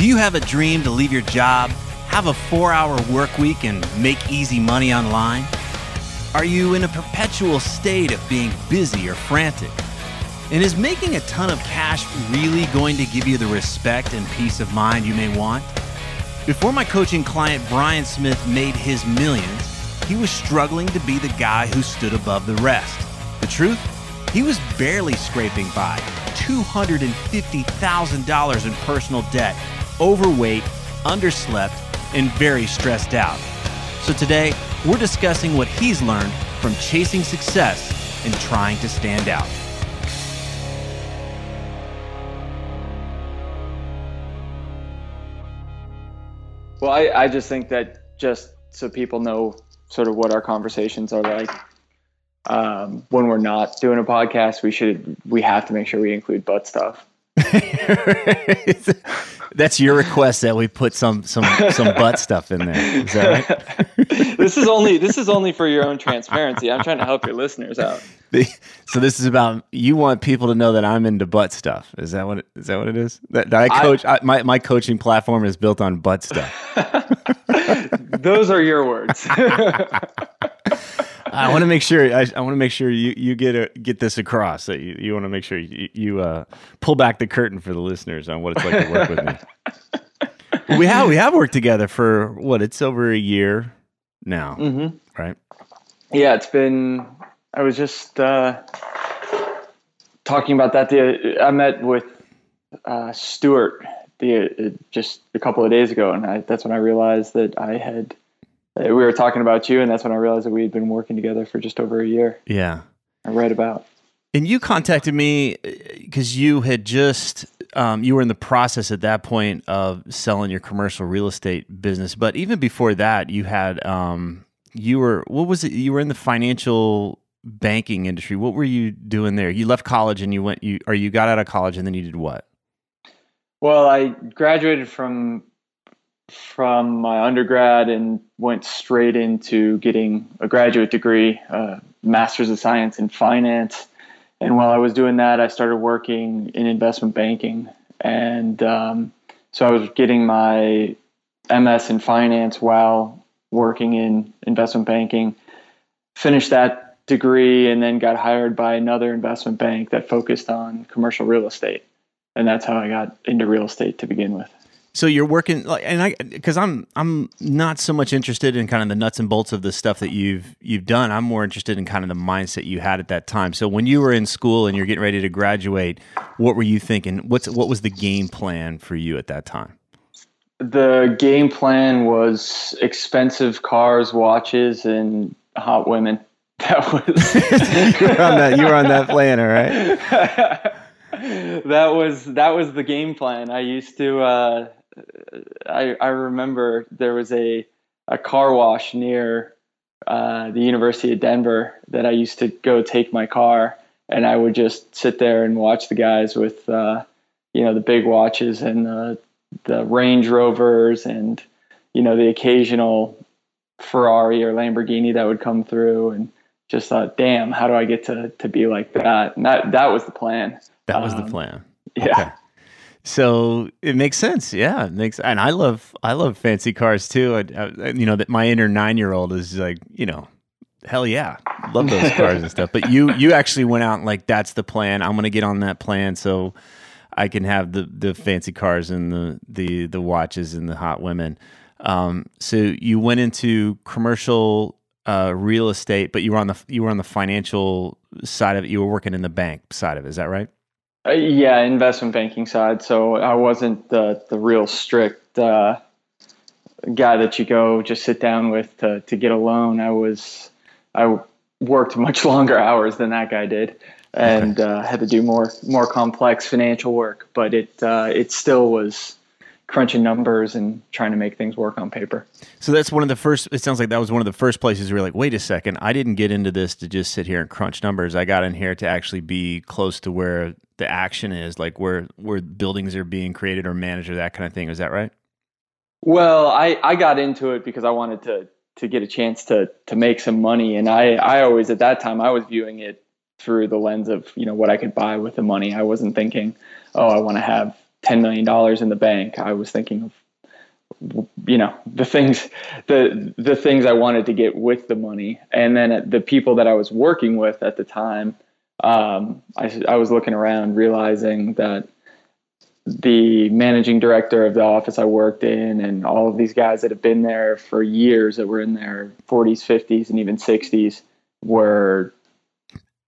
Do you have a dream to leave your job, have a four hour work week, and make easy money online? Are you in a perpetual state of being busy or frantic? And is making a ton of cash really going to give you the respect and peace of mind you may want? Before my coaching client Brian Smith made his millions, he was struggling to be the guy who stood above the rest. The truth? He was barely scraping by $250,000 in personal debt overweight, underslept, and very stressed out. So today, we're discussing what he's learned from chasing success and trying to stand out. Well, I, I just think that just so people know sort of what our conversations are like, um, when we're not doing a podcast, we should we have to make sure we include butt stuff. That's your request that we put some some some butt stuff in there. Is that right? this is only this is only for your own transparency. I'm trying to help your listeners out. So this is about you want people to know that I'm into butt stuff. Is that what it, is that what it is? That, that I coach. I, I, my my coaching platform is built on butt stuff. Those are your words. I want to make sure I, I want to make sure you, you get a, get this across. That you, you want to make sure you, you uh, pull back the curtain for the listeners on what it's like to work with me. we have we have worked together for what it's over a year now, mm-hmm. right? Yeah, it's been. I was just uh, talking about that. The I met with uh, Stuart the uh, just a couple of days ago, and I, that's when I realized that I had we were talking about you, and that's when I realized that we had been working together for just over a year. Yeah, I read about. And you contacted me because uh, you had just um, you were in the process at that point of selling your commercial real estate business, but even before that, you had um, you were what was it? You were in the financial banking industry. What were you doing there? You left college and you went you or you got out of college and then you did what? Well, I graduated from from my undergrad and went straight into getting a graduate degree, uh, master's of science in finance. And while I was doing that, I started working in investment banking. And um, so I was getting my MS in finance while working in investment banking. Finished that degree and then got hired by another investment bank that focused on commercial real estate. And that's how I got into real estate to begin with. So you're working like, and I, because I'm, I'm not so much interested in kind of the nuts and bolts of the stuff that you've, you've done. I'm more interested in kind of the mindset you had at that time. So when you were in school and you're getting ready to graduate, what were you thinking? What's, what was the game plan for you at that time? The game plan was expensive cars, watches, and hot women. That was you were on that. You were on that plan, all right. that was that was the game plan. I used to uh, I, I remember there was a, a car wash near uh, the University of Denver that I used to go take my car, and I would just sit there and watch the guys with uh, you know the big watches and the the Range Rovers and you know the occasional Ferrari or Lamborghini that would come through and just thought, damn, how do I get to to be like that? And that that was the plan. That was um, the plan. Yeah. Okay. So it makes sense, yeah. It makes, and I love, I love fancy cars too. I, I, you know that my inner nine year old is like, you know, hell yeah, love those cars and stuff. But you, you actually went out and like, that's the plan. I'm gonna get on that plan so I can have the the fancy cars and the the the watches and the hot women. Um, so you went into commercial uh, real estate, but you were on the you were on the financial side of it. You were working in the bank side of it. Is that right? Uh, yeah, investment banking side. So I wasn't the the real strict uh, guy that you go just sit down with to to get a loan. I was I worked much longer hours than that guy did, and okay. uh, had to do more more complex financial work. But it uh, it still was crunching numbers and trying to make things work on paper. So that's one of the first. It sounds like that was one of the first places where you're like, wait a second, I didn't get into this to just sit here and crunch numbers. I got in here to actually be close to where the action is, like where where buildings are being created or managed or that kind of thing. Is that right? Well, I I got into it because I wanted to to get a chance to to make some money, and I I always at that time I was viewing it through the lens of you know what I could buy with the money. I wasn't thinking, oh, I want to have ten million dollars in the bank. I was thinking of you know the things the the things I wanted to get with the money, and then the people that I was working with at the time. Um, I, I was looking around, realizing that the managing director of the office I worked in, and all of these guys that have been there for years, that were in their 40s, 50s, and even 60s, were,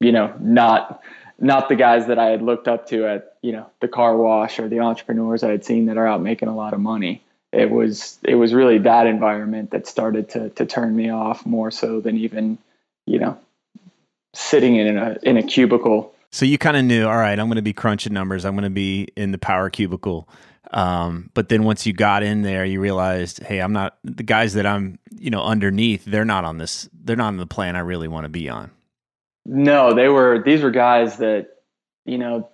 you know, not not the guys that I had looked up to at you know the car wash or the entrepreneurs I had seen that are out making a lot of money. It was it was really that environment that started to to turn me off more so than even you know sitting in a in a cubicle. So you kind of knew, all right, I'm going to be crunching numbers. I'm going to be in the power cubicle. Um, but then once you got in there, you realized, hey, I'm not the guys that I'm, you know, underneath. They're not on this. They're not on the plan I really want to be on. No, they were these were guys that, you know,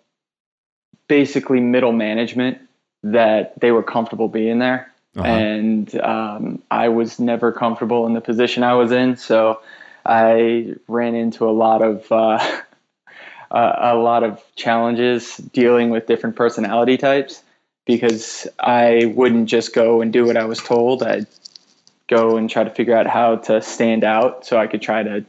basically middle management that they were comfortable being there. Uh-huh. And um, I was never comfortable in the position I was in. So I ran into a lot of uh, a lot of challenges dealing with different personality types because I wouldn't just go and do what I was told. I'd go and try to figure out how to stand out so I could try to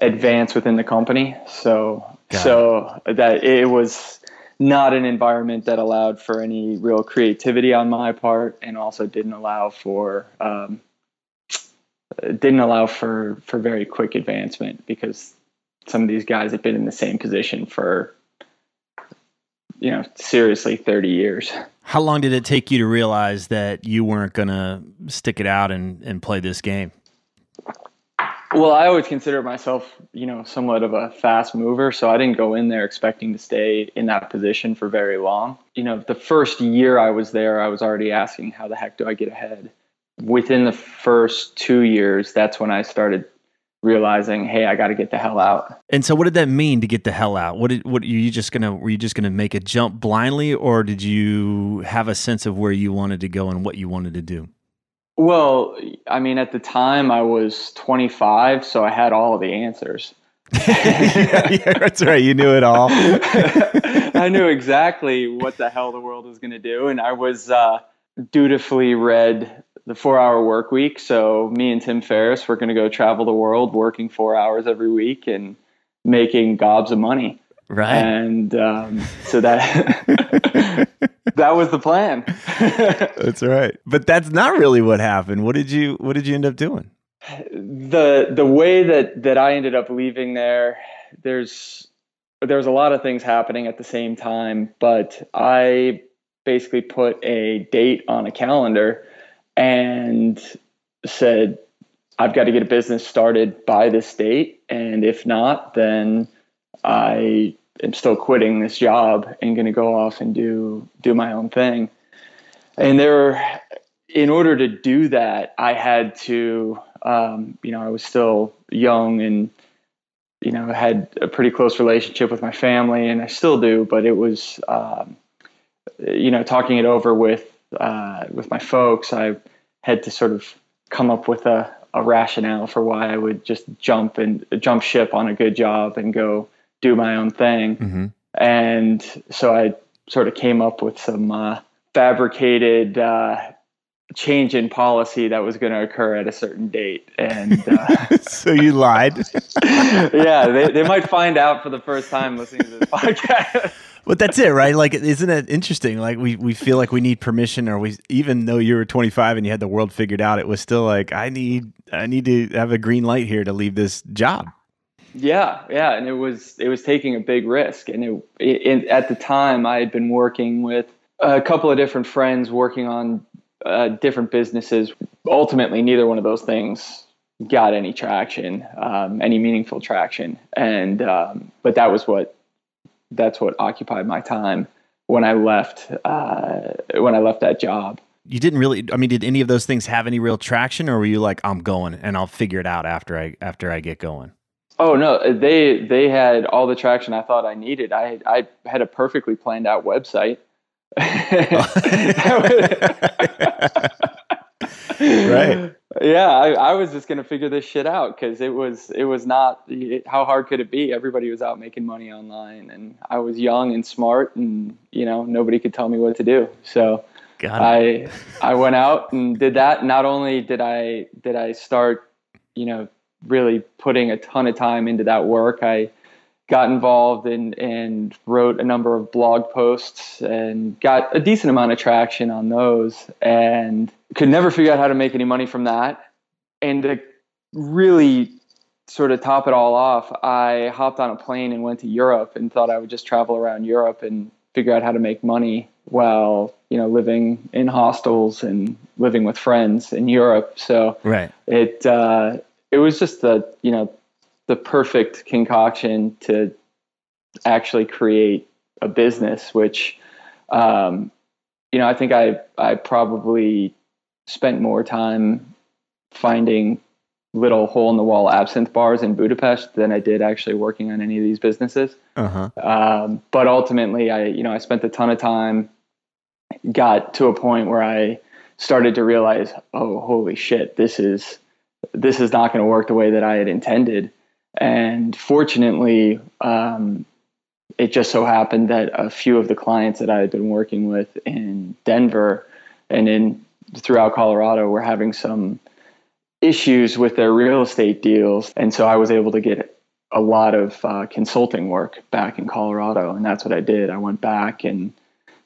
advance within the company. So Got so it. that it was not an environment that allowed for any real creativity on my part, and also didn't allow for um, didn't allow for for very quick advancement because some of these guys have been in the same position for you know seriously 30 years. How long did it take you to realize that you weren't going to stick it out and, and play this game well, I always consider myself, you know, somewhat of a fast mover, so I didn't go in there expecting to stay in that position for very long. You know, the first year I was there, I was already asking, how the heck do I get ahead? Within the first two years, that's when I started realizing, hey, I got to get the hell out. And so, what did that mean to get the hell out? What did what you just gonna were you just gonna make a jump blindly, or did you have a sense of where you wanted to go and what you wanted to do? Well, I mean, at the time I was 25, so I had all of the answers. yeah, that's right. You knew it all. I knew exactly what the hell the world was going to do, and I was uh, dutifully read the four-hour work week. So me and Tim Ferriss were going to go travel the world, working four hours every week and making gobs of money. Right. And um, so that that was the plan. that's right. But that's not really what happened. What did you what did you end up doing? The the way that that I ended up leaving there, there's there's a lot of things happening at the same time, but I basically put a date on a calendar and said I've got to get a business started by this date and if not then I am still quitting this job and going to go off and do do my own thing. And there, in order to do that, I had to, um, you know, I was still young and you know had a pretty close relationship with my family, and I still do. But it was um, you know, talking it over with uh, with my folks, I had to sort of come up with a, a rationale for why I would just jump and jump ship on a good job and go do my own thing. Mm-hmm. And so I sort of came up with some uh, fabricated uh, change in policy that was going to occur at a certain date. And uh, so you lied. yeah, they, they might find out for the first time listening to this podcast. But that's it, right? Like, isn't it interesting? Like, we, we feel like we need permission, or we even though you were 25 and you had the world figured out, it was still like, I need I need to have a green light here to leave this job. Yeah, yeah, and it was it was taking a big risk, and it, it at the time I had been working with a couple of different friends working on uh, different businesses. Ultimately, neither one of those things got any traction, um, any meaningful traction, and um, but that was what that's what occupied my time when I left uh, when I left that job. You didn't really. I mean, did any of those things have any real traction, or were you like, "I'm going, and I'll figure it out after I after I get going"? Oh no, uh, they they had all the traction I thought I needed. I I had a perfectly planned out website. right. Yeah, I, I was just gonna figure this shit out because it was it was not it, how hard could it be? Everybody was out making money online, and I was young and smart, and you know nobody could tell me what to do. So I I went out and did that. Not only did I did I start, you know, really putting a ton of time into that work, I got involved and and wrote a number of blog posts and got a decent amount of traction on those and could never figure out how to make any money from that. And to really sort of top it all off i hopped on a plane and went to europe and thought i would just travel around europe and figure out how to make money while you know living in hostels and living with friends in europe. So right. it uh, it was just the you know the perfect concoction to actually create a business, which, um, you know, I think I, I probably spent more time finding little hole in the wall absinthe bars in Budapest than I did actually working on any of these businesses. Uh-huh. Um, but ultimately I, you know, I spent a ton of time, got to a point where I started to realize, oh, holy shit, this is, this is not going to work the way that I had intended. And fortunately, um, it just so happened that a few of the clients that I had been working with in Denver and in throughout Colorado were having some issues with their real estate deals, and so I was able to get a lot of uh, consulting work back in Colorado, and that's what I did. I went back and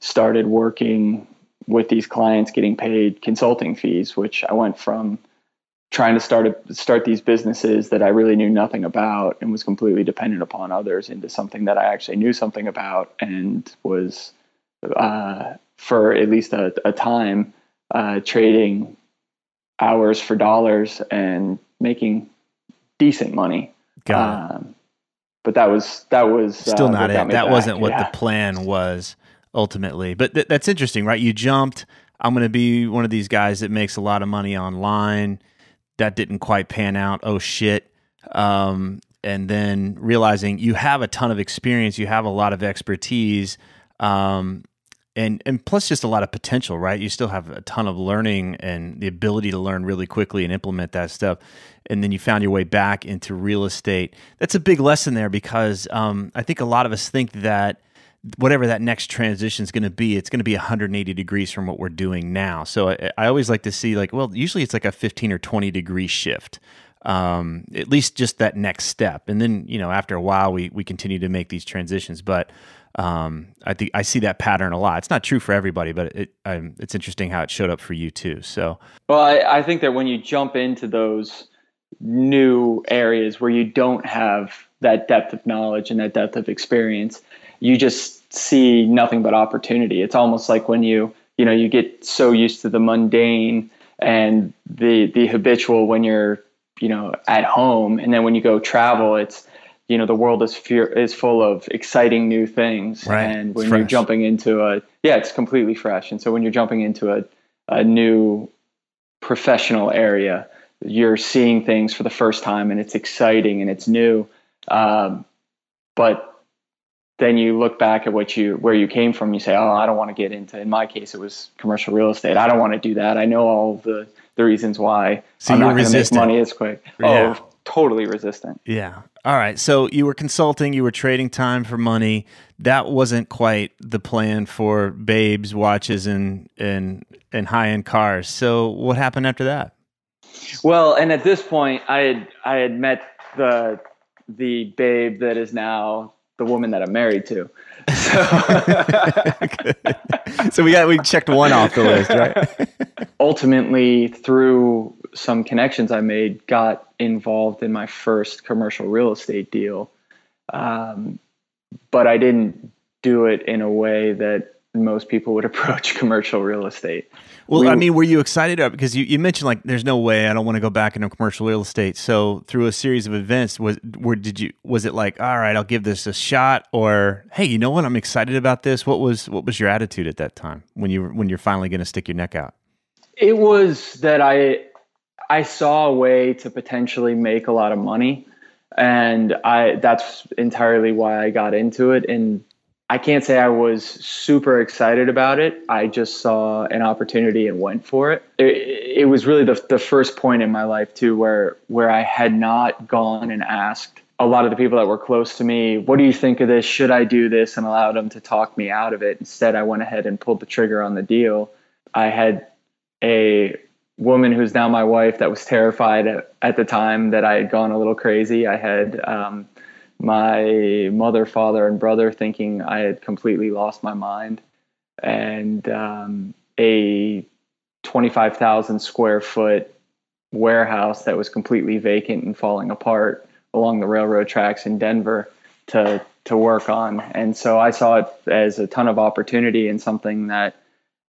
started working with these clients, getting paid consulting fees, which I went from trying to start a, start these businesses that I really knew nothing about and was completely dependent upon others into something that I actually knew something about and was uh, for at least a, a time uh, trading hours for dollars and making decent money. Got Um, but that was that was still uh, not it. That back. wasn't what yeah. the plan was ultimately. But th- that's interesting, right? You jumped. I'm going to be one of these guys that makes a lot of money online that didn't quite pan out. Oh shit. Um, and then realizing you have a ton of experience, you have a lot of expertise, um, and and plus just a lot of potential, right? You still have a ton of learning and the ability to learn really quickly and implement that stuff. And then you found your way back into real estate. That's a big lesson there because um, I think a lot of us think that whatever that next transition is going to be, it's going to be 180 degrees from what we're doing now. So I, I, always like to see like, well, usually it's like a 15 or 20 degree shift. Um, at least just that next step. And then, you know, after a while we, we continue to make these transitions, but, um, I think I see that pattern a lot. It's not true for everybody, but it, um, it's interesting how it showed up for you too. So, well, I, I think that when you jump into those new areas where you don't have that depth of knowledge and that depth of experience, you just see nothing but opportunity. It's almost like when you, you know, you get so used to the mundane and the the habitual when you're, you know, at home and then when you go travel, it's you know, the world is fear is full of exciting new things. Right. And when you're jumping into a yeah, it's completely fresh. And so when you're jumping into a a new professional area, you're seeing things for the first time and it's exciting and it's new. Um, but then you look back at what you where you came from. You say, "Oh, I don't want to get into." In my case, it was commercial real estate. I don't want to do that. I know all the the reasons why. So I'm not going to make resistant. money as quick. Yeah. Oh, totally resistant. Yeah. All right. So you were consulting, you were trading time for money. That wasn't quite the plan for babes, watches, and and and high end cars. So what happened after that? Well, and at this point, I had I had met the the babe that is now the woman that I'm married to. So, So we got we checked one off the list, right? ultimately, through some connections I made, got involved in my first commercial real estate deal. Um, but I didn't do it in a way that most people would approach commercial real estate. Well, We- I mean, were you excited because you, you mentioned like there's no way I don't want to go back into commercial real estate. So through a series of events, was where did you was it like all right, I'll give this a shot, or hey, you know what, I'm excited about this. What was what was your attitude at that time when you when you're finally going to stick your neck out? It was that I I saw a way to potentially make a lot of money and I that's entirely why I got into it and I can't say I was super excited about it. I just saw an opportunity and went for it. It, it was really the, the first point in my life too where where I had not gone and asked a lot of the people that were close to me, what do you think of this? Should I do this? And allowed them to talk me out of it. Instead, I went ahead and pulled the trigger on the deal. I had a woman who's now my wife that was terrified at, at the time that I had gone a little crazy. I had um, my mother, father, and brother thinking I had completely lost my mind, and um, a 25,000 square foot warehouse that was completely vacant and falling apart along the railroad tracks in Denver to to work on. And so I saw it as a ton of opportunity and something that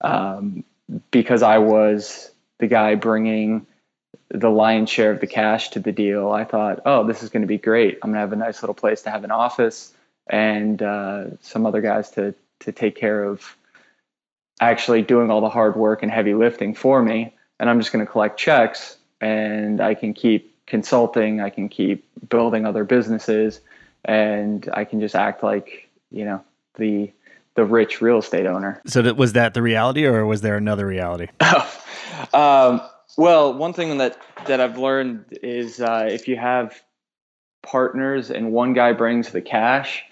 um, because I was the guy bringing the lion's share of the cash to the deal, I thought, oh, this is going to be great. I'm going to have a nice little place to have an office and uh, some other guys to to take care of actually doing all the hard work and heavy lifting for me. And I'm just going to collect checks and I can keep consulting, I can keep building other businesses, and I can just act like, you know, the the rich real estate owner. So that, was that the reality, or was there another reality? um, well, one thing that that I've learned is uh, if you have partners and one guy brings the cash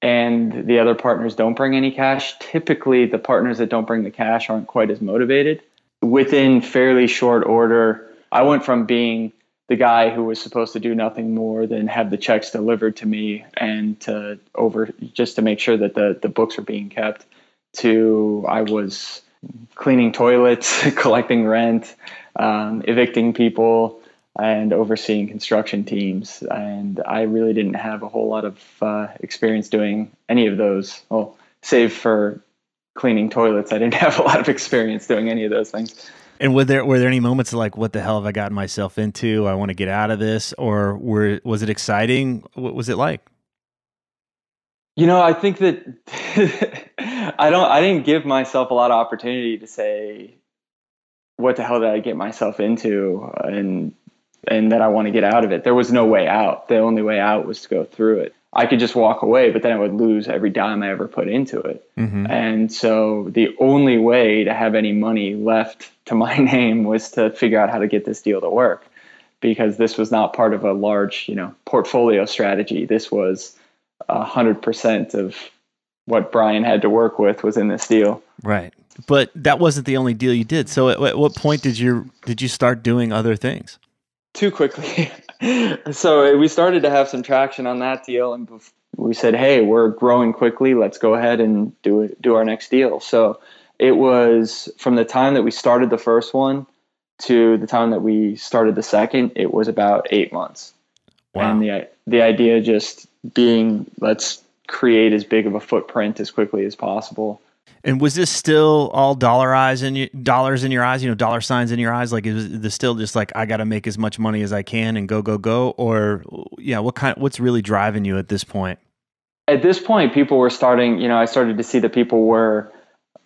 and the other partners don't bring any cash, typically the partners that don't bring the cash aren't quite as motivated. Within fairly short order, I went from being the guy who was supposed to do nothing more than have the checks delivered to me and to over just to make sure that the, the books are being kept to I was cleaning toilets, collecting rent, um, evicting people, and overseeing construction teams. And I really didn't have a whole lot of uh, experience doing any of those. Well, save for cleaning toilets, I didn't have a lot of experience doing any of those things. And were there were there any moments like, what the hell have I gotten myself into? I want to get out of this, or were was it exciting? What was it like? You know, I think that I don't I didn't give myself a lot of opportunity to say what the hell did I get myself into and and that I want to get out of it. There was no way out. The only way out was to go through it. I could just walk away, but then I would lose every dime I ever put into it. Mm-hmm. And so the only way to have any money left to my name was to figure out how to get this deal to work because this was not part of a large, you know, portfolio strategy. This was a hundred percent of what Brian had to work with was in this deal. Right, but that wasn't the only deal you did. So, at, at what point did you did you start doing other things? Too quickly. so we started to have some traction on that deal, and bef- we said, "Hey, we're growing quickly. Let's go ahead and do it. Do our next deal." So it was from the time that we started the first one to the time that we started the second. It was about eight months. Wow. And the the idea just being let's create as big of a footprint as quickly as possible. And was this still all dollar eyes in your dollars in your eyes? You know, dollar signs in your eyes. Like, is this still just like I got to make as much money as I can and go, go, go? Or yeah, what kind? What's really driving you at this point? At this point, people were starting. You know, I started to see that people were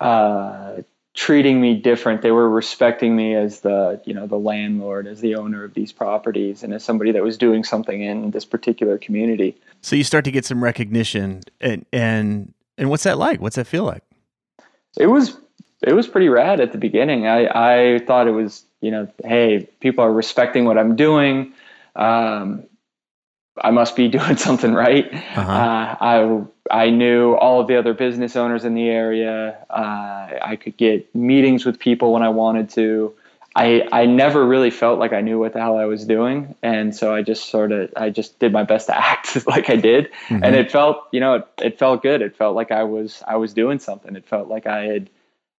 uh, treating me different. They were respecting me as the, you know, the landlord, as the owner of these properties, and as somebody that was doing something in this particular community. So you start to get some recognition, and and and what's that like? What's that feel like? It was it was pretty rad at the beginning. I I thought it was, you know, hey, people are respecting what I'm doing. Um, I must be doing something right. Uh-huh. Uh, I I knew all of the other business owners in the area. Uh, I could get meetings with people when I wanted to. I I never really felt like I knew what the hell I was doing, and so I just sort of I just did my best to act like I did, mm-hmm. and it felt you know it, it felt good. It felt like I was I was doing something. It felt like I had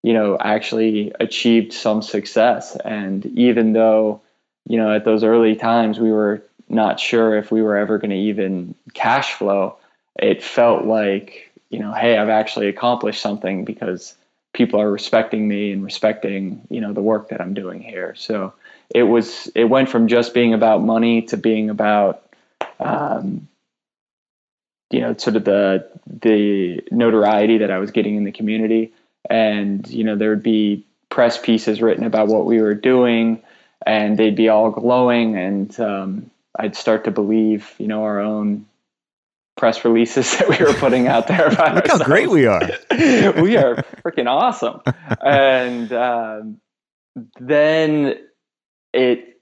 you know actually achieved some success, and even though you know at those early times we were not sure if we were ever going to even cash flow, it felt like, you know, hey, I've actually accomplished something because people are respecting me and respecting, you know, the work that I'm doing here. So it was, it went from just being about money to being about, um, you know, sort of the, the notoriety that I was getting in the community. And, you know, there would be press pieces written about what we were doing and they'd be all glowing and, um, I'd start to believe, you know, our own press releases that we were putting out there. Look ourselves. how great we are. we are freaking awesome. And um, then it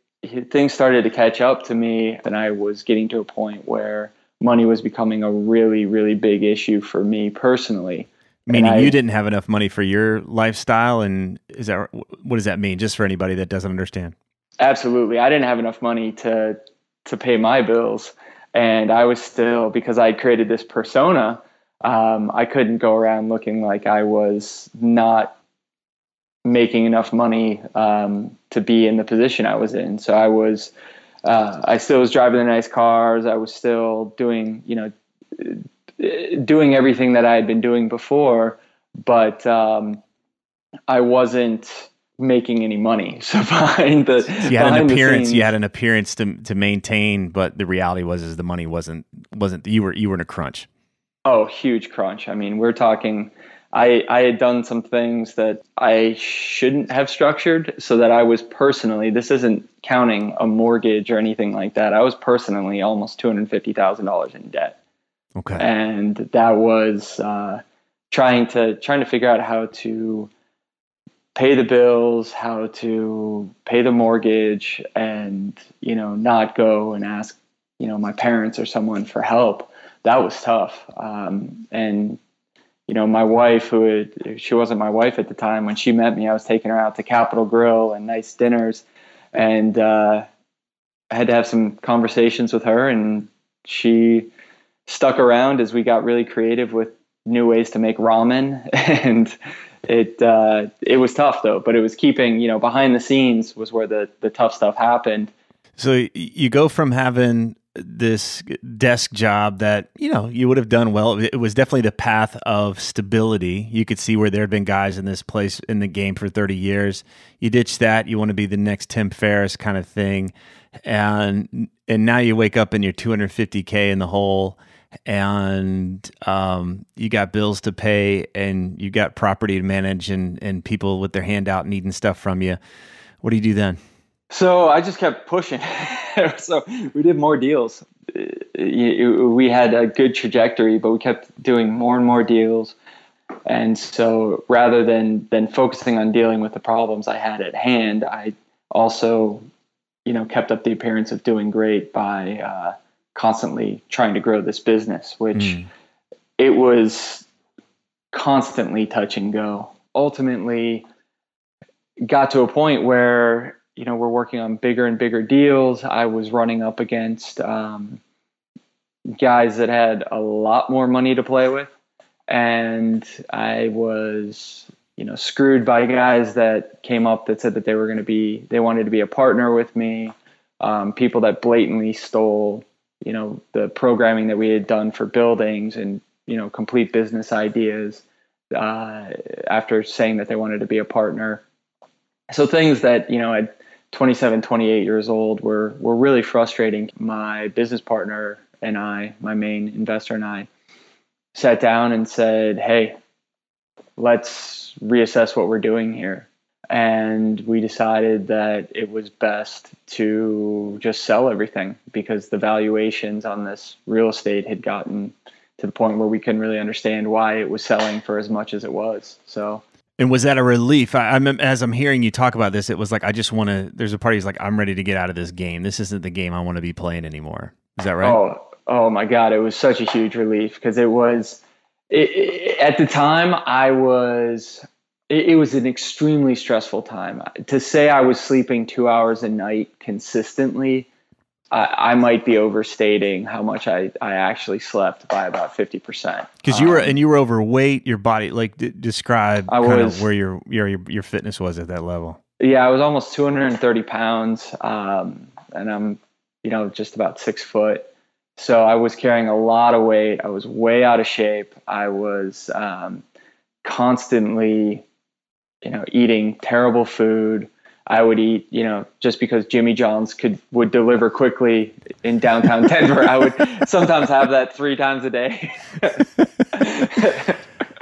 things started to catch up to me, and I was getting to a point where money was becoming a really, really big issue for me personally. Meaning I, you didn't have enough money for your lifestyle, and is that what does that mean? Just for anybody that doesn't understand. Absolutely, I didn't have enough money to to pay my bills. And I was still, because I created this persona, um, I couldn't go around looking like I was not making enough money um, to be in the position I was in. So I was, uh, I still was driving the nice cars. I was still doing, you know, doing everything that I had been doing before, but um, I wasn't making any money. So behind the so you had an appearance, you had an appearance to to maintain, but the reality was is the money wasn't wasn't you were you were in a crunch. Oh, huge crunch. I mean, we're talking I I had done some things that I shouldn't have structured so that I was personally this isn't counting a mortgage or anything like that. I was personally almost $250,000 in debt. Okay. And that was uh, trying to trying to figure out how to pay the bills, how to pay the mortgage, and you know not go and ask you know my parents or someone for help. That was tough. Um, and you know my wife, who had, she wasn't my wife at the time, when she met me, I was taking her out to Capital Grille and nice dinners, and uh, I had to have some conversations with her, and she stuck around as we got really creative with new ways to make ramen and it uh, it was tough though, but it was keeping you know behind the scenes was where the the tough stuff happened. So you go from having this desk job that you know you would have done well. It was definitely the path of stability. You could see where there had been guys in this place in the game for thirty years. You ditch that. You want to be the next Tim Ferriss kind of thing, and and now you wake up and you're 250k in the hole and um, you got bills to pay and you got property to manage and, and people with their hand out needing stuff from you. What do you do then? So I just kept pushing. so we did more deals. We had a good trajectory, but we kept doing more and more deals. And so rather than than focusing on dealing with the problems I had at hand, I also, you know, kept up the appearance of doing great by uh, constantly trying to grow this business, which mm. it was constantly touch and go. Ultimately, got to a point where you know we're working on bigger and bigger deals. I was running up against um, guys that had a lot more money to play with, and I was you know screwed by guys that came up that said that they were going to be they wanted to be a partner with me. Um, people that blatantly stole you know the programming that we had done for buildings and you know complete business ideas uh, after saying that they wanted to be a partner so things that you know at 27 28 years old were were really frustrating my business partner and i my main investor and i sat down and said hey let's reassess what we're doing here. And we decided that it was best to just sell everything because the valuations on this real estate had gotten to the point where we couldn't really understand why it was selling for as much as it was. So and was that a relief? I, am as I'm hearing you talk about this, it was like I just want to. There's a part who's like, I'm ready to get out of this game. This isn't the game I want to be playing anymore. Is that right? Oh, oh my God! It was such a huge relief because it was. It, it, at the time, I was. It, it was an extremely stressful time. To say I was sleeping two hours a night consistently I, I, might be overstating how much I, I actually slept by about 50%. Because you were, um, and you were overweight, your body, like d- describe I was, where your, your, your fitness was at that level. Yeah, I was almost 230 pounds. Um, and I'm, you know, just about six foot. So I was carrying a lot of weight. I was way out of shape. I was um, constantly, you know, eating terrible food. I would eat, you know, just because Jimmy John's could would deliver quickly in downtown Denver, I would sometimes have that three times a day.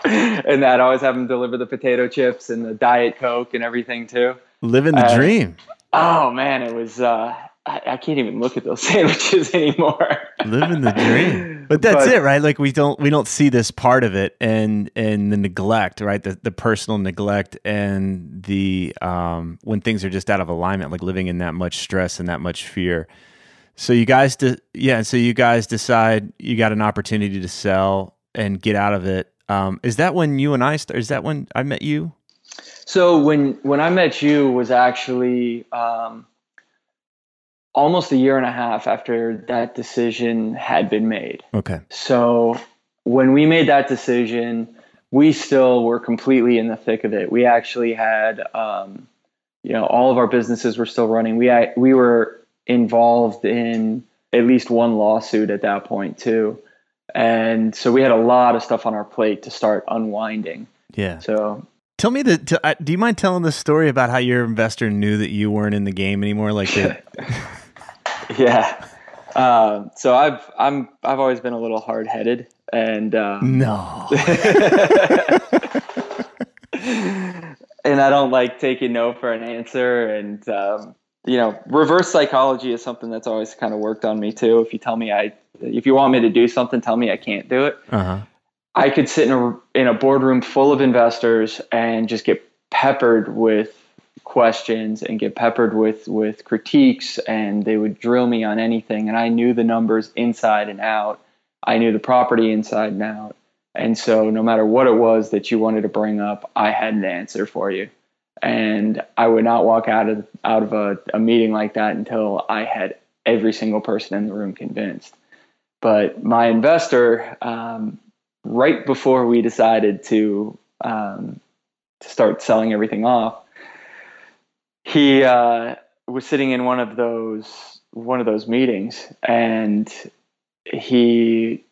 and I'd always have them deliver the potato chips and the diet coke and everything too. Living the uh, dream. Oh man, it was uh I, I, can't even look at those sandwiches anymore. Living the dream. But that's but, it, right? Like we don't we don't see this part of it and and the neglect, right? The the personal neglect and the um when things are just out of alignment, like living in that much stress and that much fear. So you guys de- yeah, so you guys decide you got an opportunity to sell and get out of it. Um, is that when you and I start, is that when I met you? So when when I met you was actually um almost a year and a half after that decision had been made. Okay. So when we made that decision, we still were completely in the thick of it. We actually had, um, you know, all of our businesses were still running. We we were involved in at least one lawsuit at that point too, and so we had a lot of stuff on our plate to start unwinding. Yeah. So Tell me the. Do you mind telling the story about how your investor knew that you weren't in the game anymore? Like, Yeah. Um, so I've I'm I've always been a little hard headed and um, no. and I don't like taking no for an answer and um, you know reverse psychology is something that's always kind of worked on me too. If you tell me I if you want me to do something, tell me I can't do it. Uh-huh. I could sit in a in a boardroom full of investors and just get peppered with questions and get peppered with with critiques and they would drill me on anything and I knew the numbers inside and out. I knew the property inside and out. And so no matter what it was that you wanted to bring up, I had an answer for you. And I would not walk out of out of a, a meeting like that until I had every single person in the room convinced. But my investor, um, right before we decided to um, to start selling everything off, he uh, was sitting in one of those one of those meetings, and he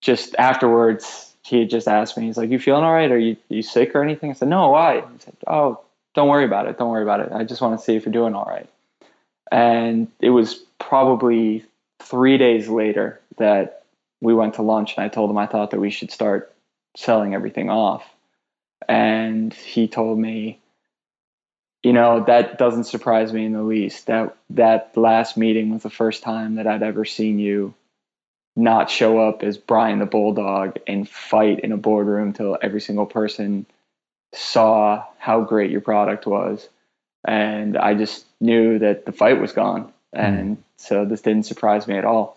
just afterwards he just asked me. He's like, "You feeling all right? Are you you sick or anything?" I said, "No, why?" He said, "Oh, don't worry about it. Don't worry about it. I just want to see if you're doing all right." And it was probably three days later that we went to lunch, and I told him I thought that we should start selling everything off. And he told me, you know that doesn't surprise me in the least that that last meeting was the first time that i'd ever seen you not show up as brian the bulldog and fight in a boardroom till every single person saw how great your product was and i just knew that the fight was gone mm-hmm. and mm. so this didn't surprise me at all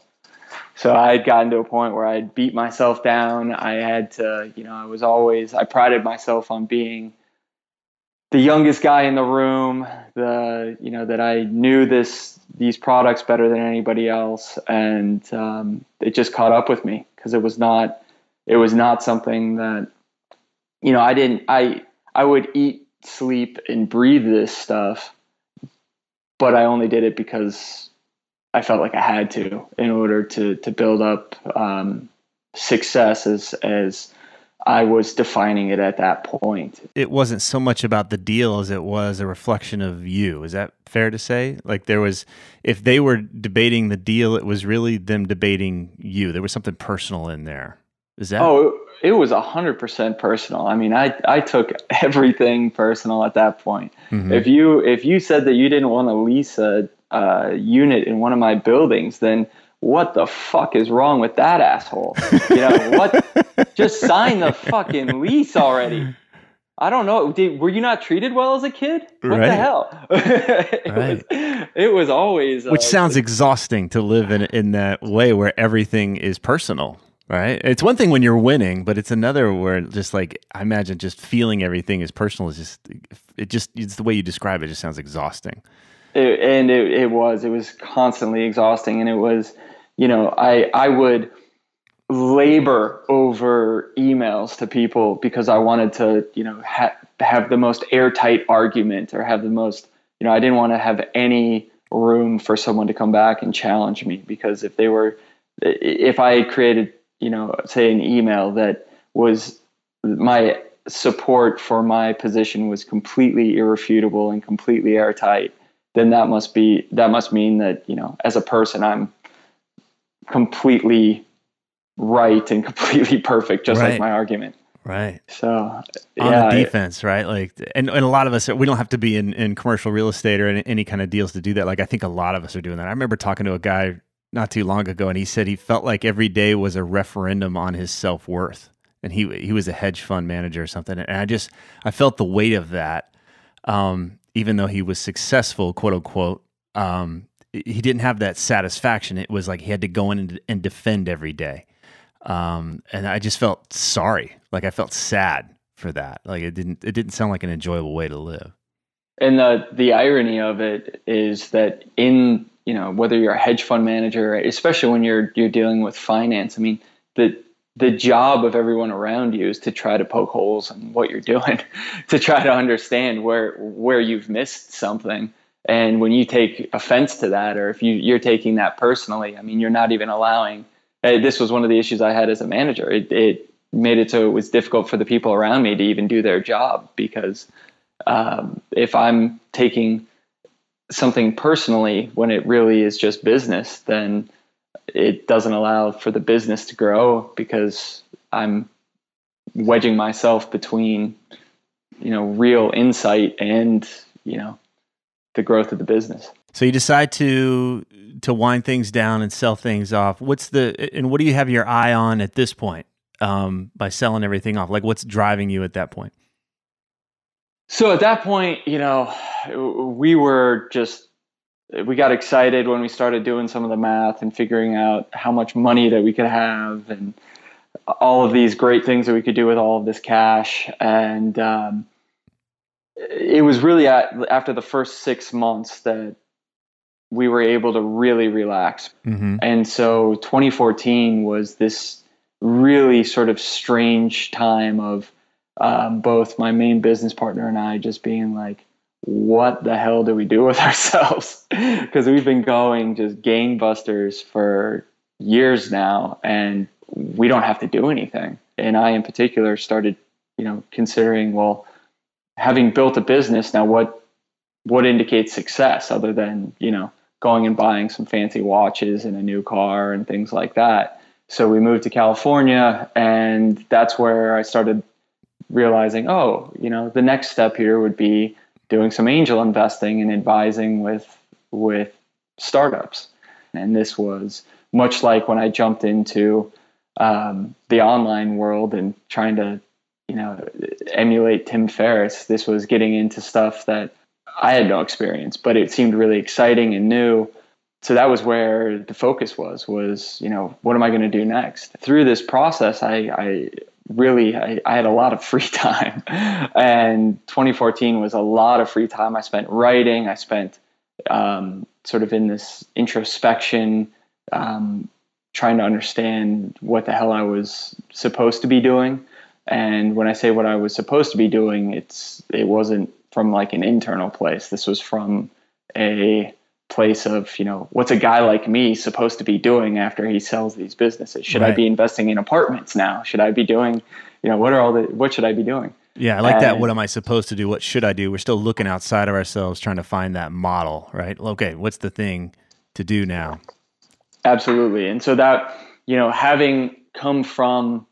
so i had gotten to a point where i'd beat myself down i had to you know i was always i prided myself on being the youngest guy in the room, the you know that I knew this these products better than anybody else, and um, it just caught up with me because it was not it was not something that you know I didn't I I would eat, sleep, and breathe this stuff, but I only did it because I felt like I had to in order to to build up um, success as as I was defining it at that point. It wasn't so much about the deal as it was a reflection of you. Is that fair to say? Like there was, if they were debating the deal, it was really them debating you. There was something personal in there. Is that? Oh, it was a hundred percent personal. I mean, I I took everything personal at that point. Mm-hmm. If you if you said that you didn't want to lease a, a unit in one of my buildings, then what the fuck is wrong with that asshole? You know what? Just sign the fucking lease already. I don't know. Did, were you not treated well as a kid? What right. the hell? it, right. was, it was always which uh, sounds exhausting to live in in that way where everything is personal. Right. It's one thing when you're winning, but it's another where just like I imagine just feeling everything is personal is just it just it's the way you describe it just sounds exhausting. It, and it, it was it was constantly exhausting, and it was you know I I would labor over emails to people because I wanted to, you know, ha- have the most airtight argument or have the most, you know, I didn't want to have any room for someone to come back and challenge me because if they were, if I created, you know, say an email that was my support for my position was completely irrefutable and completely airtight, then that must be, that must mean that, you know, as a person, I'm completely right and completely perfect, just right. like my argument. Right. So on yeah, the defense, right? Like, and, and a lot of us, we don't have to be in, in commercial real estate or any, any kind of deals to do that. Like, I think a lot of us are doing that. I remember talking to a guy not too long ago, and he said he felt like every day was a referendum on his self worth. And he he was a hedge fund manager or something, and I just I felt the weight of that. Um, even though he was successful, quote unquote, um, he didn't have that satisfaction. It was like he had to go in and, and defend every day um, and I just felt sorry. Like I felt sad for that. Like it didn't it didn't sound like an enjoyable way to live. And the the irony of it is that in you know whether you're a hedge fund manager, especially when you're you're dealing with finance, I mean the the job of everyone around you is to try to poke holes in what you're doing, to try to understand where where you've missed something. And when you take offense to that, or if you, you're taking that personally, I mean, you're not even allowing this was one of the issues I had as a manager. It, it, made it so it was difficult for the people around me to even do their job because um, if I'm taking something personally when it really is just business, then it doesn't allow for the business to grow because I'm wedging myself between you know real insight and you know the growth of the business. So you decide to to wind things down and sell things off. What's the and what do you have your eye on at this point um, by selling everything off? Like what's driving you at that point? So at that point, you know, we were just we got excited when we started doing some of the math and figuring out how much money that we could have and all of these great things that we could do with all of this cash and um, it was really at, after the first six months that we were able to really relax. Mm-hmm. And so 2014 was this really sort of strange time of um, both my main business partner and I just being like, what the hell do we do with ourselves? Because we've been going just gangbusters for years now and we don't have to do anything. And I, in particular, started, you know, considering, well, having built a business now, what what indicates success other than you know going and buying some fancy watches and a new car and things like that. So we moved to California, and that's where I started realizing, oh, you know, the next step here would be doing some angel investing and advising with with startups. And this was much like when I jumped into um, the online world and trying to, you know, emulate Tim Ferriss. This was getting into stuff that I had no experience, but it seemed really exciting and new. So that was where the focus was, was, you know, what am I going to do next? Through this process, I, I really, I, I had a lot of free time and 2014 was a lot of free time. I spent writing. I spent um, sort of in this introspection, um, trying to understand what the hell I was supposed to be doing. And when I say what I was supposed to be doing, it's, it wasn't from like an internal place. This was from a place of, you know, what's a guy like me supposed to be doing after he sells these businesses? Should right. I be investing in apartments now? Should I be doing, you know, what are all the, what should I be doing? Yeah, I like and, that. What am I supposed to do? What should I do? We're still looking outside of ourselves, trying to find that model, right? Okay, what's the thing to do now? Absolutely. And so that, you know, having come from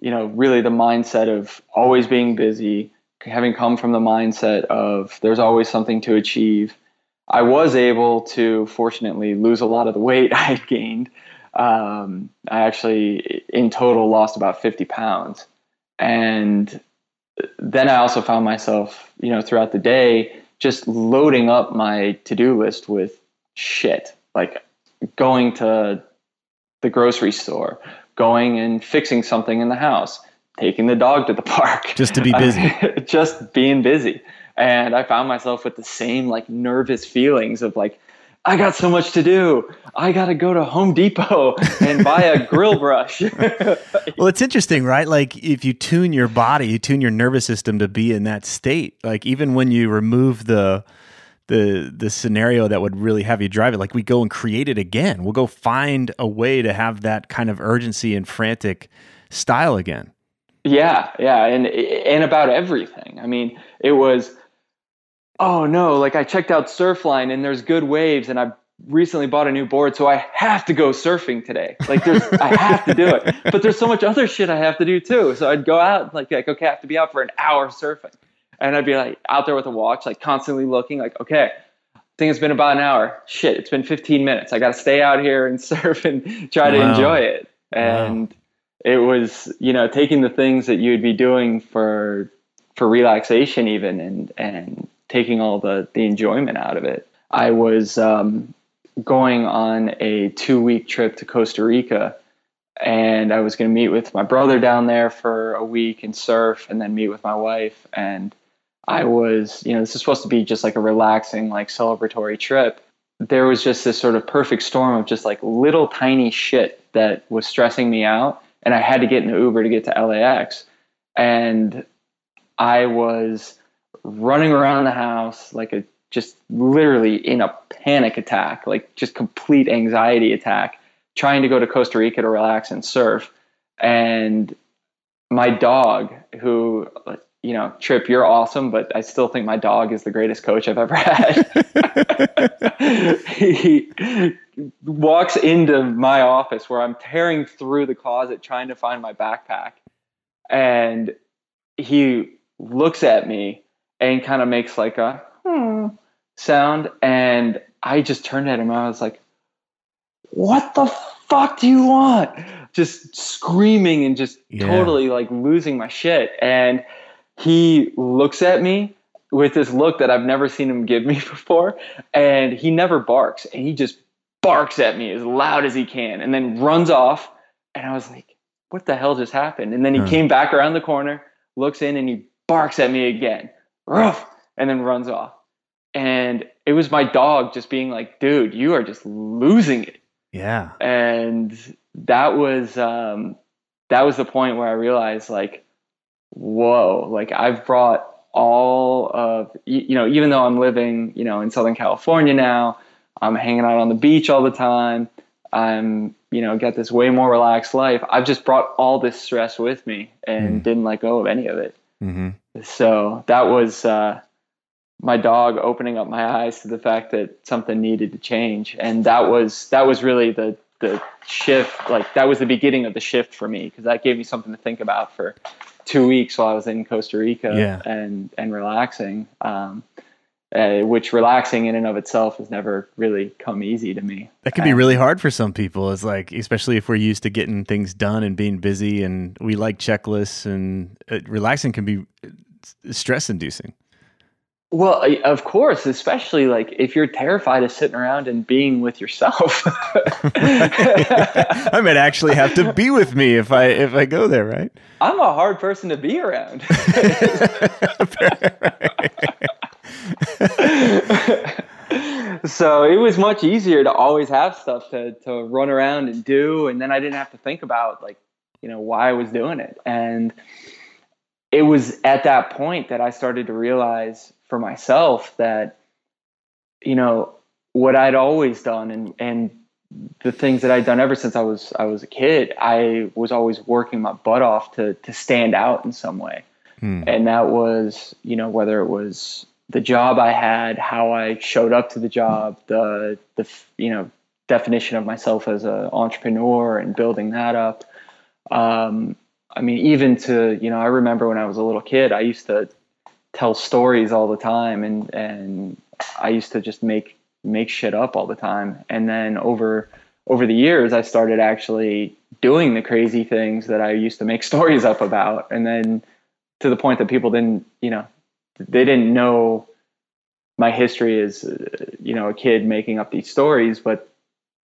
you know, really the mindset of always being busy, having come from the mindset of there's always something to achieve, I was able to fortunately lose a lot of the weight I had gained. Um, I actually, in total, lost about 50 pounds. And then I also found myself, you know, throughout the day, just loading up my to do list with shit, like going to the grocery store, going and fixing something in the house, taking the dog to the park. Just to be busy. just being busy. And I found myself with the same like nervous feelings of like, I got so much to do. I got to go to Home Depot and buy a grill brush. well, it's interesting, right? Like if you tune your body, you tune your nervous system to be in that state. Like even when you remove the the the scenario that would really have you drive it, like we go and create it again. We'll go find a way to have that kind of urgency and frantic style again. Yeah, yeah, and and about everything. I mean, it was oh no, like I checked out Surfline and there's good waves and I recently bought a new board, so I have to go surfing today. Like there's I have to do it. But there's so much other shit I have to do too. So I'd go out like like okay, I have to be out for an hour surfing. And I'd be like out there with a watch, like constantly looking, like, okay, I think it's been about an hour. Shit, it's been 15 minutes. I gotta stay out here and surf and try to wow. enjoy it. And wow. it was, you know, taking the things that you'd be doing for for relaxation even and and taking all the the enjoyment out of it. I was um, going on a two week trip to Costa Rica, and I was going to meet with my brother down there for a week and surf, and then meet with my wife. And I was, you know, this is supposed to be just like a relaxing, like celebratory trip. There was just this sort of perfect storm of just like little tiny shit that was stressing me out, and I had to get the Uber to get to LAX, and I was running around the house like a just literally in a panic attack, like just complete anxiety attack, trying to go to Costa Rica to relax and surf. And my dog, who, you know, Tripp, you're awesome, but I still think my dog is the greatest coach I've ever had. he walks into my office where I'm tearing through the closet trying to find my backpack. And he looks at me and kind of makes like a hmm sound. And I just turned at him. I was like, what the fuck do you want? Just screaming and just yeah. totally like losing my shit. And he looks at me with this look that I've never seen him give me before. And he never barks. And he just barks at me as loud as he can and then runs off. And I was like, what the hell just happened? And then he huh. came back around the corner, looks in, and he barks at me again. Ruff, and then runs off. And it was my dog just being like, dude, you are just losing it. Yeah. And that was um that was the point where I realized like, whoa, like I've brought all of you know, even though I'm living, you know, in Southern California now, I'm hanging out on the beach all the time. I'm, you know, got this way more relaxed life. I've just brought all this stress with me and mm. didn't let go of any of it. Mm-hmm. So that was uh, my dog opening up my eyes to the fact that something needed to change and that was that was really the the shift like that was the beginning of the shift for me because that gave me something to think about for two weeks while I was in Costa Rica yeah. and and relaxing um, uh, which relaxing in and of itself has never really come easy to me. That can be really hard for some people. It's like, especially if we're used to getting things done and being busy, and we like checklists, and uh, relaxing can be uh, stress inducing. Well, of course, especially like if you're terrified of sitting around and being with yourself. I might actually have to be with me if I if I go there, right? I'm a hard person to be around. so it was much easier to always have stuff to to run around and do, and then I didn't have to think about like you know why I was doing it, and it was at that point that I started to realize for myself that you know what I'd always done and and the things that I'd done ever since I was I was a kid, I was always working my butt off to to stand out in some way. Hmm. And that was, you know, whether it was the job I had, how I showed up to the job, the the you know definition of myself as an entrepreneur and building that up. Um, I mean, even to, you know, I remember when I was a little kid, I used to tell stories all the time and, and I used to just make, make shit up all the time. And then over, over the years, I started actually doing the crazy things that I used to make stories up about. And then to the point that people didn't, you know, they didn't know my history as, you know, a kid making up these stories, but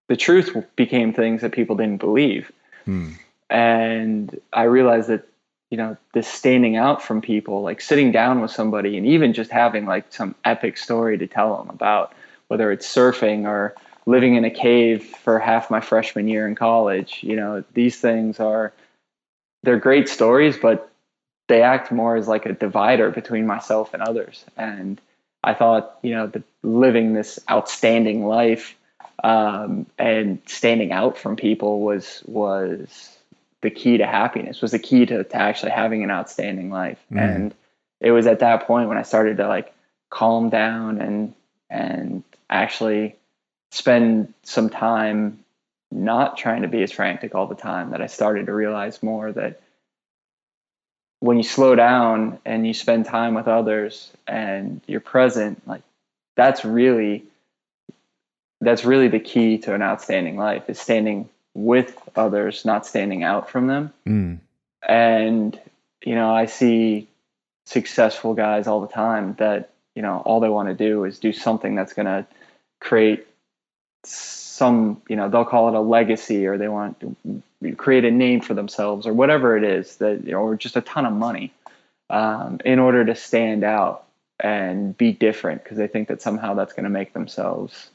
the truth became things that people didn't believe. Hmm. And I realized that, you know, this standing out from people, like sitting down with somebody and even just having like some epic story to tell them about whether it's surfing or living in a cave for half my freshman year in college. You know, these things are they're great stories, but they act more as like a divider between myself and others. And I thought, you know, that living this outstanding life um, and standing out from people was was the key to happiness. Was the key to, to actually having an outstanding life. Mm. And it was at that point when I started to like calm down and and actually spend some time not trying to be as frantic all the time that I started to realize more that when you slow down and you spend time with others and you're present like that's really that's really the key to an outstanding life is standing with others not standing out from them mm. and you know i see successful guys all the time that you know all they want to do is do something that's going to create some you know they'll call it a legacy or they want to create a name for themselves or whatever it is that you know, or just a ton of money um, in order to stand out and be different because they think that somehow that's going to make themselves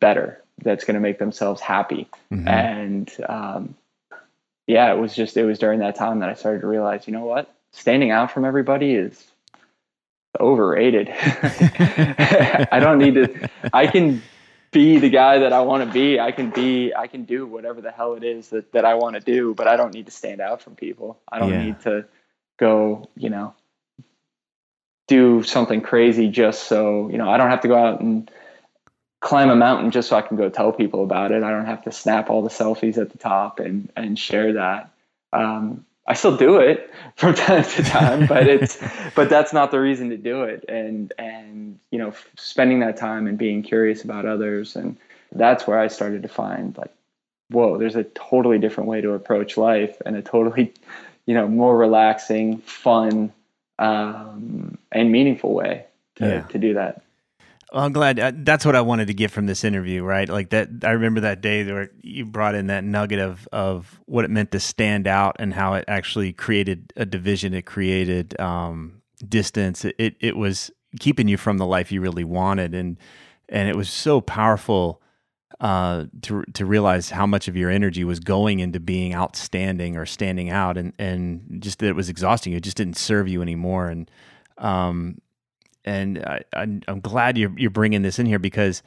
better that's going to make themselves happy mm-hmm. and um, yeah it was just it was during that time that i started to realize you know what standing out from everybody is overrated i don't need to i can be the guy that I want to be. I can be, I can do whatever the hell it is that, that I want to do, but I don't need to stand out from people. I don't yeah. need to go, you know, do something crazy just so, you know, I don't have to go out and climb a mountain just so I can go tell people about it. I don't have to snap all the selfies at the top and, and share that. Um, I still do it from time to time, but it's but that's not the reason to do it. And and you know, spending that time and being curious about others, and that's where I started to find like, whoa, there's a totally different way to approach life, and a totally, you know, more relaxing, fun, um, and meaningful way to yeah. to do that. Well, I'm glad. Uh, that's what I wanted to get from this interview, right? Like that. I remember that day where you brought in that nugget of of what it meant to stand out and how it actually created a division. It created um, distance. It, it, was keeping you from the life you really wanted, and and it was so powerful uh, to to realize how much of your energy was going into being outstanding or standing out, and and just that it was exhausting. It just didn't serve you anymore, and um, and I, I'm, I'm glad you're you're bringing this in here because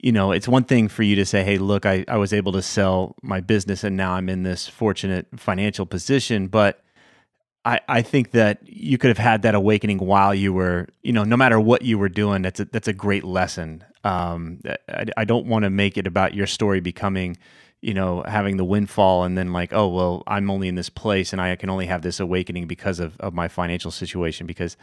you know it's one thing for you to say hey look I, I was able to sell my business and now i'm in this fortunate financial position but I, I think that you could have had that awakening while you were you know no matter what you were doing that's a, that's a great lesson. Um, I, I don't want to make it about your story becoming you know, having the windfall and then like, oh, well, I'm only in this place and I can only have this awakening because of, of my financial situation. Because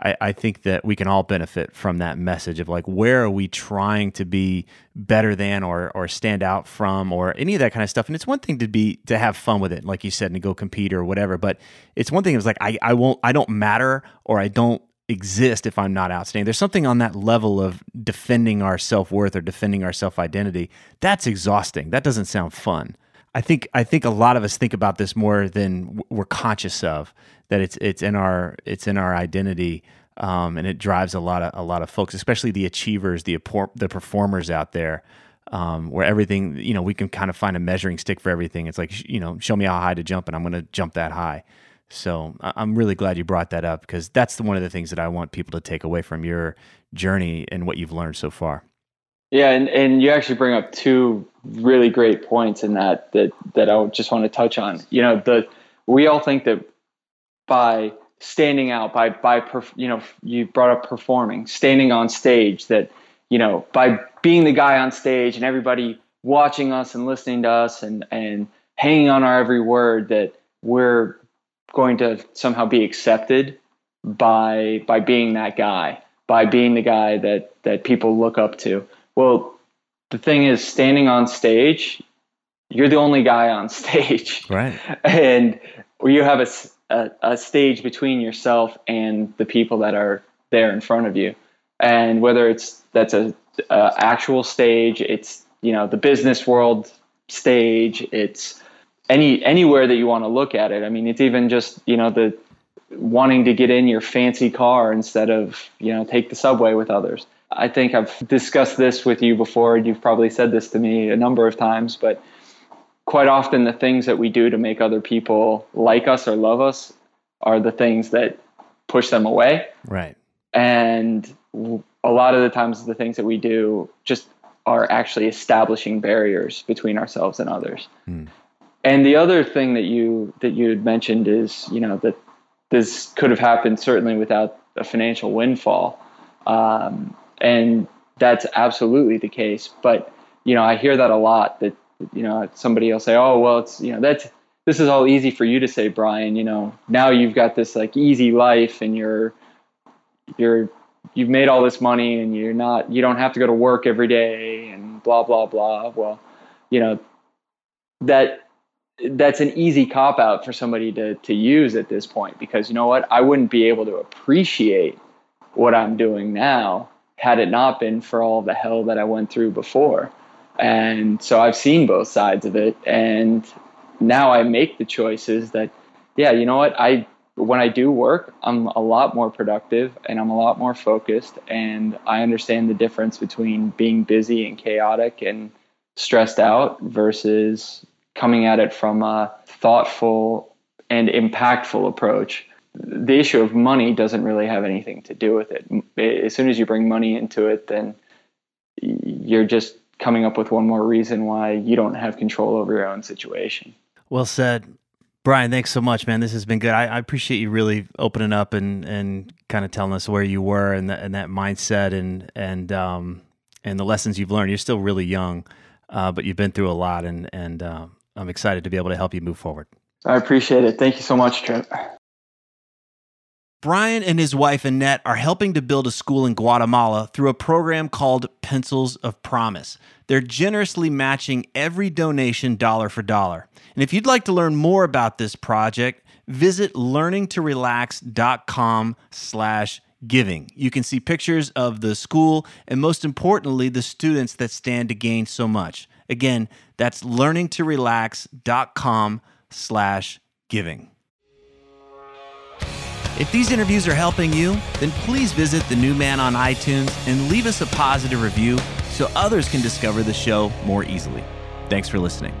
I, I think that we can all benefit from that message of like, where are we trying to be better than or, or stand out from or any of that kind of stuff. And it's one thing to be, to have fun with it, like you said, and to go compete or whatever. But it's one thing, it's like, I, I won't, I don't matter or I don't exist if I'm not outstanding. There's something on that level of defending our self worth or defending our self identity. That's exhausting. That doesn't sound fun. I think I think a lot of us think about this more than we're conscious of. That it's it's in our it's in our identity, um, and it drives a lot of a lot of folks, especially the achievers, the the performers out there, um, where everything you know we can kind of find a measuring stick for everything. It's like you know, show me how high to jump, and I'm going to jump that high. So I'm really glad you brought that up because that's one of the things that I want people to take away from your journey and what you've learned so far. Yeah, and, and you actually bring up two really great points in that that that I just want to touch on. You know, the we all think that by standing out, by by you know, you brought up performing, standing on stage, that you know, by being the guy on stage and everybody watching us and listening to us and and hanging on our every word, that we're going to somehow be accepted by by being that guy, by being the guy that that people look up to. Well, the thing is, standing on stage, you're the only guy on stage, right? And you have a, a, a stage between yourself and the people that are there in front of you, and whether it's that's a, a actual stage, it's you know the business world stage, it's any anywhere that you want to look at it. I mean, it's even just you know the wanting to get in your fancy car instead of you know take the subway with others. I think I've discussed this with you before, and you've probably said this to me a number of times, but quite often the things that we do to make other people like us or love us are the things that push them away. Right. And a lot of the times the things that we do just are actually establishing barriers between ourselves and others. Hmm. And the other thing that you that you had mentioned is, you know, that this could have happened certainly without a financial windfall, um, and that's absolutely the case. But you know, I hear that a lot. That you know, somebody will say, "Oh, well, it's you know, that's this is all easy for you to say, Brian. You know, now you've got this like easy life, and you're you're you've made all this money, and you're not you don't have to go to work every day, and blah blah blah." Well, you know, that that's an easy cop out for somebody to to use at this point because you know what I wouldn't be able to appreciate what I'm doing now had it not been for all the hell that I went through before. And so I've seen both sides of it and now I make the choices that yeah, you know what? I when I do work, I'm a lot more productive and I'm a lot more focused and I understand the difference between being busy and chaotic and stressed out versus coming at it from a thoughtful and impactful approach. The issue of money doesn't really have anything to do with it. As soon as you bring money into it, then you're just coming up with one more reason why you don't have control over your own situation. Well said. Brian, thanks so much, man. This has been good. I, I appreciate you really opening up and, and kind of telling us where you were and, the, and that mindset and and um, and the lessons you've learned. You're still really young, uh, but you've been through a lot, and and uh, I'm excited to be able to help you move forward. I appreciate it. Thank you so much, Trent. Brian and his wife Annette are helping to build a school in Guatemala through a program called Pencils of Promise. They're generously matching every donation dollar for dollar. And if you'd like to learn more about this project, visit learningtorelax.com slash giving. You can see pictures of the school and most importantly, the students that stand to gain so much. Again, that's learningtorelax.com slash giving. If these interviews are helping you, then please visit The New Man on iTunes and leave us a positive review so others can discover the show more easily. Thanks for listening.